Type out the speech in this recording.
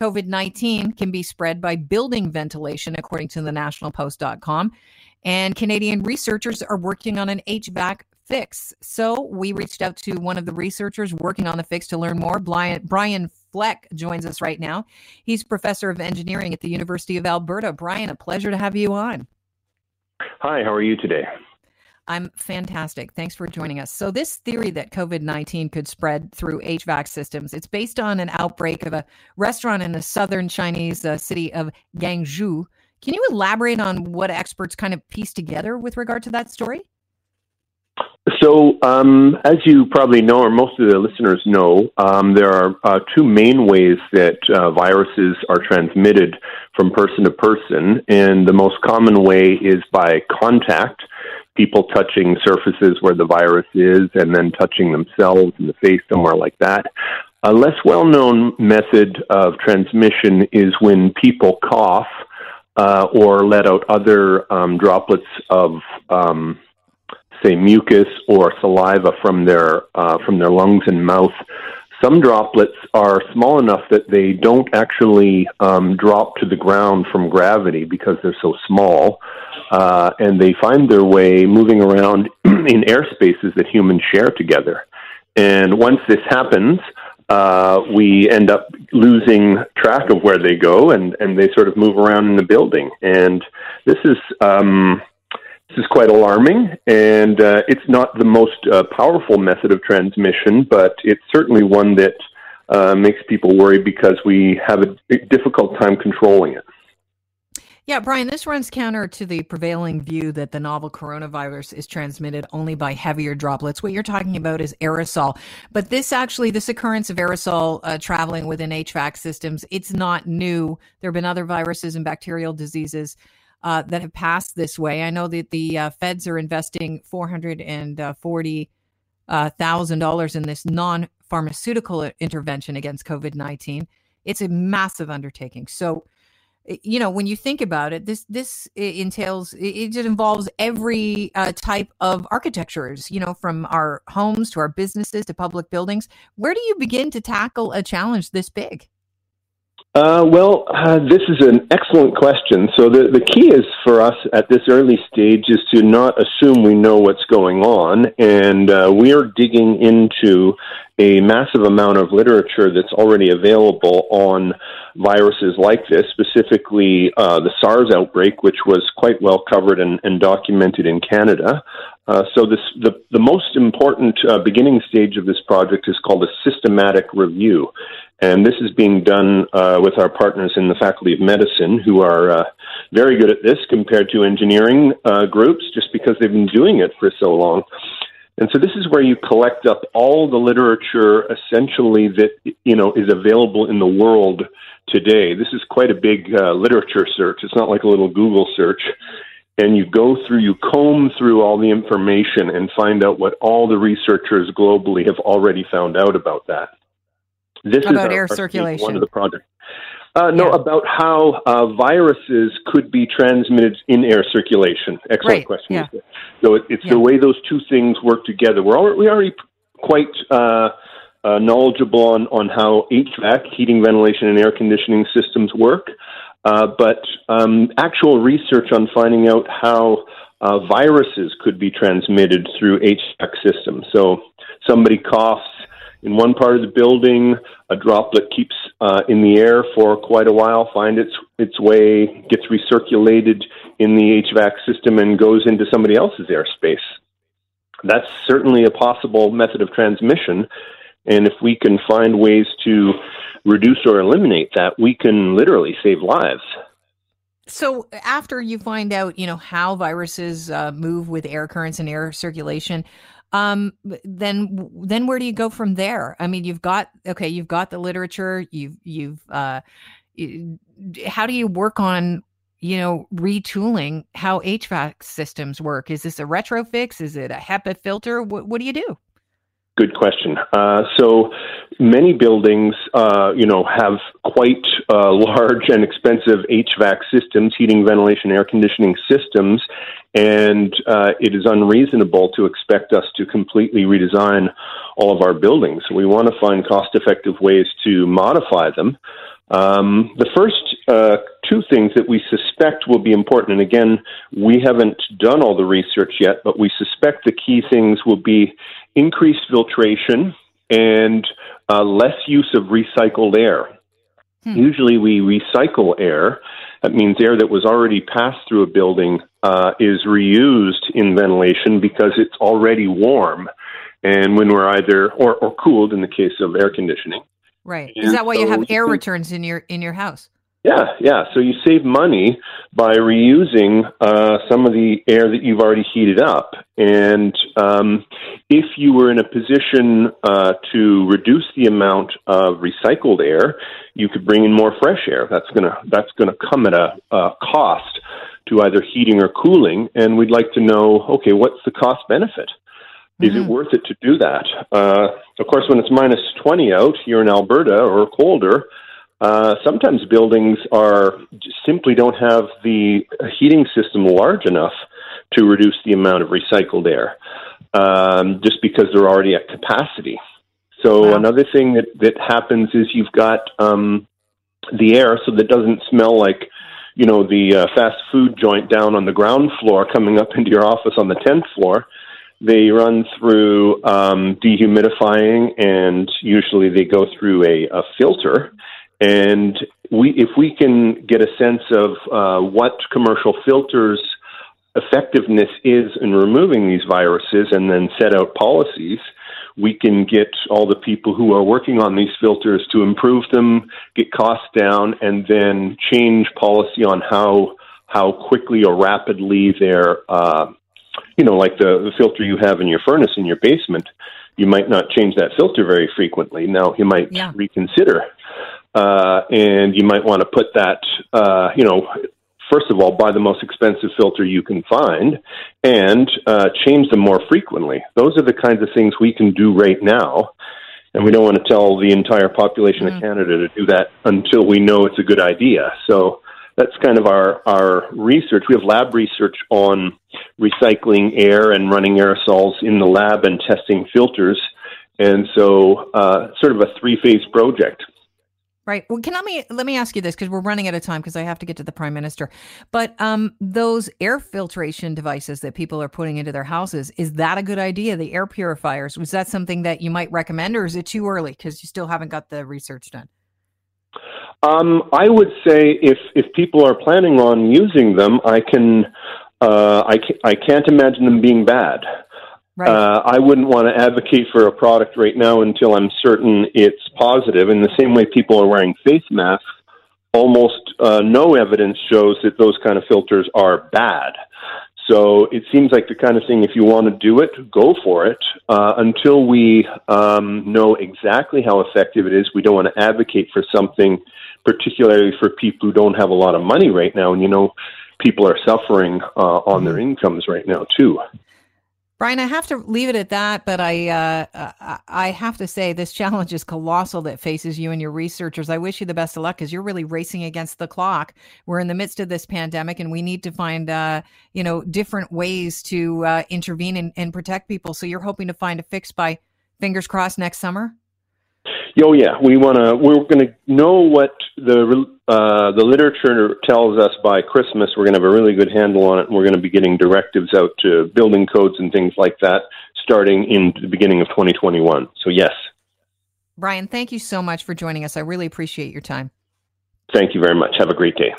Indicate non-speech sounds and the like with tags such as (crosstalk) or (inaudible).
COVID 19 can be spread by building ventilation, according to the nationalpost.com. And Canadian researchers are working on an HVAC fix. So we reached out to one of the researchers working on the fix to learn more. Brian, Brian Fleck joins us right now. He's professor of engineering at the University of Alberta. Brian, a pleasure to have you on. Hi, how are you today? I'm fantastic. Thanks for joining us. So, this theory that COVID 19 could spread through HVAC systems, it's based on an outbreak of a restaurant in the southern Chinese uh, city of Guangzhou. Can you elaborate on what experts kind of pieced together with regard to that story? So, um, as you probably know, or most of the listeners know, um, there are uh, two main ways that uh, viruses are transmitted from person to person. And the most common way is by contact, people touching surfaces where the virus is and then touching themselves in the face, somewhere like that. A less well known method of transmission is when people cough uh, or let out other um, droplets of. Um, say mucus or saliva from their uh, from their lungs and mouth. Some droplets are small enough that they don't actually um, drop to the ground from gravity because they're so small, uh, and they find their way moving around (clears throat) in air spaces that humans share together. And once this happens, uh, we end up losing track of where they go, and and they sort of move around in the building. And this is um, this is quite alarming, and uh, it's not the most uh, powerful method of transmission, but it's certainly one that uh, makes people worry because we have a difficult time controlling it. Yeah, Brian, this runs counter to the prevailing view that the novel coronavirus is transmitted only by heavier droplets. What you're talking about is aerosol. But this actually, this occurrence of aerosol uh, traveling within HVAC systems, it's not new. There have been other viruses and bacterial diseases uh, that have passed this way. I know that the uh, feds are investing four hundred and forty uh, thousand dollars in this non-pharmaceutical intervention against COVID nineteen. It's a massive undertaking. So, you know, when you think about it, this this entails it, it involves every uh, type of architectures. You know, from our homes to our businesses to public buildings. Where do you begin to tackle a challenge this big? Uh, well, uh, this is an excellent question. So the, the key is for us at this early stage is to not assume we know what's going on, and uh, we are digging into a massive amount of literature that's already available on viruses like this, specifically uh, the SARS outbreak, which was quite well covered and, and documented in Canada. Uh, so this, the, the most important uh, beginning stage of this project is called a systematic review. And this is being done uh, with our partners in the Faculty of Medicine, who are uh, very good at this compared to engineering uh, groups, just because they've been doing it for so long. And so this is where you collect up all the literature essentially that you know is available in the world today. This is quite a big uh, literature search. It's not like a little Google search. And you go through, you comb through all the information and find out what all the researchers globally have already found out about that. This about is our, air circulation. One of the projects. Uh, no, yeah. about how uh, viruses could be transmitted in air circulation. Excellent right. question. Yeah. So it, it's yeah. the way those two things work together. We're already, we already quite uh, uh knowledgeable on, on how HVAC, heating, ventilation, and air conditioning systems work, uh, but um, actual research on finding out how uh, viruses could be transmitted through HVAC systems. So somebody coughs in one part of the building, a droplet keeps uh, in the air for quite a while, finds its its way, gets recirculated in the HVAC system, and goes into somebody else's airspace. That's certainly a possible method of transmission, and if we can find ways to reduce or eliminate that, we can literally save lives. So after you find out, you know how viruses uh, move with air currents and air circulation, um then then where do you go from there? I mean you've got okay you've got the literature you've you've uh how do you work on you know retooling how hvac systems work? Is this a retrofix? Is it a hepa filter? What, what do you do Good question. Uh, so many buildings, uh, you know, have quite uh, large and expensive HVAC systems, heating, ventilation, air conditioning systems, and uh, it is unreasonable to expect us to completely redesign all of our buildings. We want to find cost-effective ways to modify them. Um, the first uh, two things that we suspect will be important, and again, we haven't done all the research yet, but we suspect the key things will be increased filtration and uh, less use of recycled air. Hmm. Usually, we recycle air. That means air that was already passed through a building uh, is reused in ventilation because it's already warm. And when we're either, or, or cooled in the case of air conditioning, Right. And Is that why so you have air returns in your in your house? Yeah, yeah. So you save money by reusing uh, some of the air that you've already heated up. And um, if you were in a position uh, to reduce the amount of recycled air, you could bring in more fresh air. That's gonna that's gonna come at a, a cost to either heating or cooling. And we'd like to know, okay, what's the cost benefit? Is mm-hmm. it worth it to do that? Uh, of course, when it's minus 20 out here in Alberta or colder, uh, sometimes buildings are simply don't have the heating system large enough to reduce the amount of recycled air, um, just because they're already at capacity. So wow. another thing that that happens is you've got um, the air, so that doesn't smell like you know the uh, fast food joint down on the ground floor coming up (laughs) into your office on the tenth floor. They run through um, dehumidifying, and usually they go through a, a filter. And we, if we can get a sense of uh, what commercial filters effectiveness is in removing these viruses, and then set out policies, we can get all the people who are working on these filters to improve them, get costs down, and then change policy on how how quickly or rapidly they're uh, you know, like the, the filter you have in your furnace in your basement, you might not change that filter very frequently. Now you might yeah. reconsider, uh, and you might want to put that, uh, you know, first of all, buy the most expensive filter you can find, and uh, change them more frequently. Those are the kinds of things we can do right now. And we don't want to tell the entire population mm-hmm. of Canada to do that until we know it's a good idea. So that's kind of our, our research. We have lab research on recycling air and running aerosols in the lab and testing filters. And so, uh, sort of a three phase project. Right. Well, can let me let me ask you this because we're running out of time because I have to get to the prime minister. But um, those air filtration devices that people are putting into their houses is that a good idea? The air purifiers was that something that you might recommend, or is it too early because you still haven't got the research done? Um, I would say if if people are planning on using them, I can uh, I can, I can't imagine them being bad. Right. Uh, I wouldn't want to advocate for a product right now until I'm certain it's positive. In the same way, people are wearing face masks. Almost uh, no evidence shows that those kind of filters are bad. So it seems like the kind of thing, if you want to do it, go for it. Uh, until we um, know exactly how effective it is, we don't want to advocate for something, particularly for people who don't have a lot of money right now. And you know, people are suffering uh, on their mm-hmm. incomes right now, too. Brian, I have to leave it at that, but I uh, I have to say this challenge is colossal that faces you and your researchers. I wish you the best of luck because you're really racing against the clock. We're in the midst of this pandemic, and we need to find uh, you know different ways to uh, intervene and, and protect people. So you're hoping to find a fix by fingers crossed next summer. Oh yeah, we want to. We're going to know what the uh, the literature tells us by Christmas. We're going to have a really good handle on it, and we're going to be getting directives out to building codes and things like that starting in the beginning of 2021. So yes, Brian, thank you so much for joining us. I really appreciate your time. Thank you very much. Have a great day.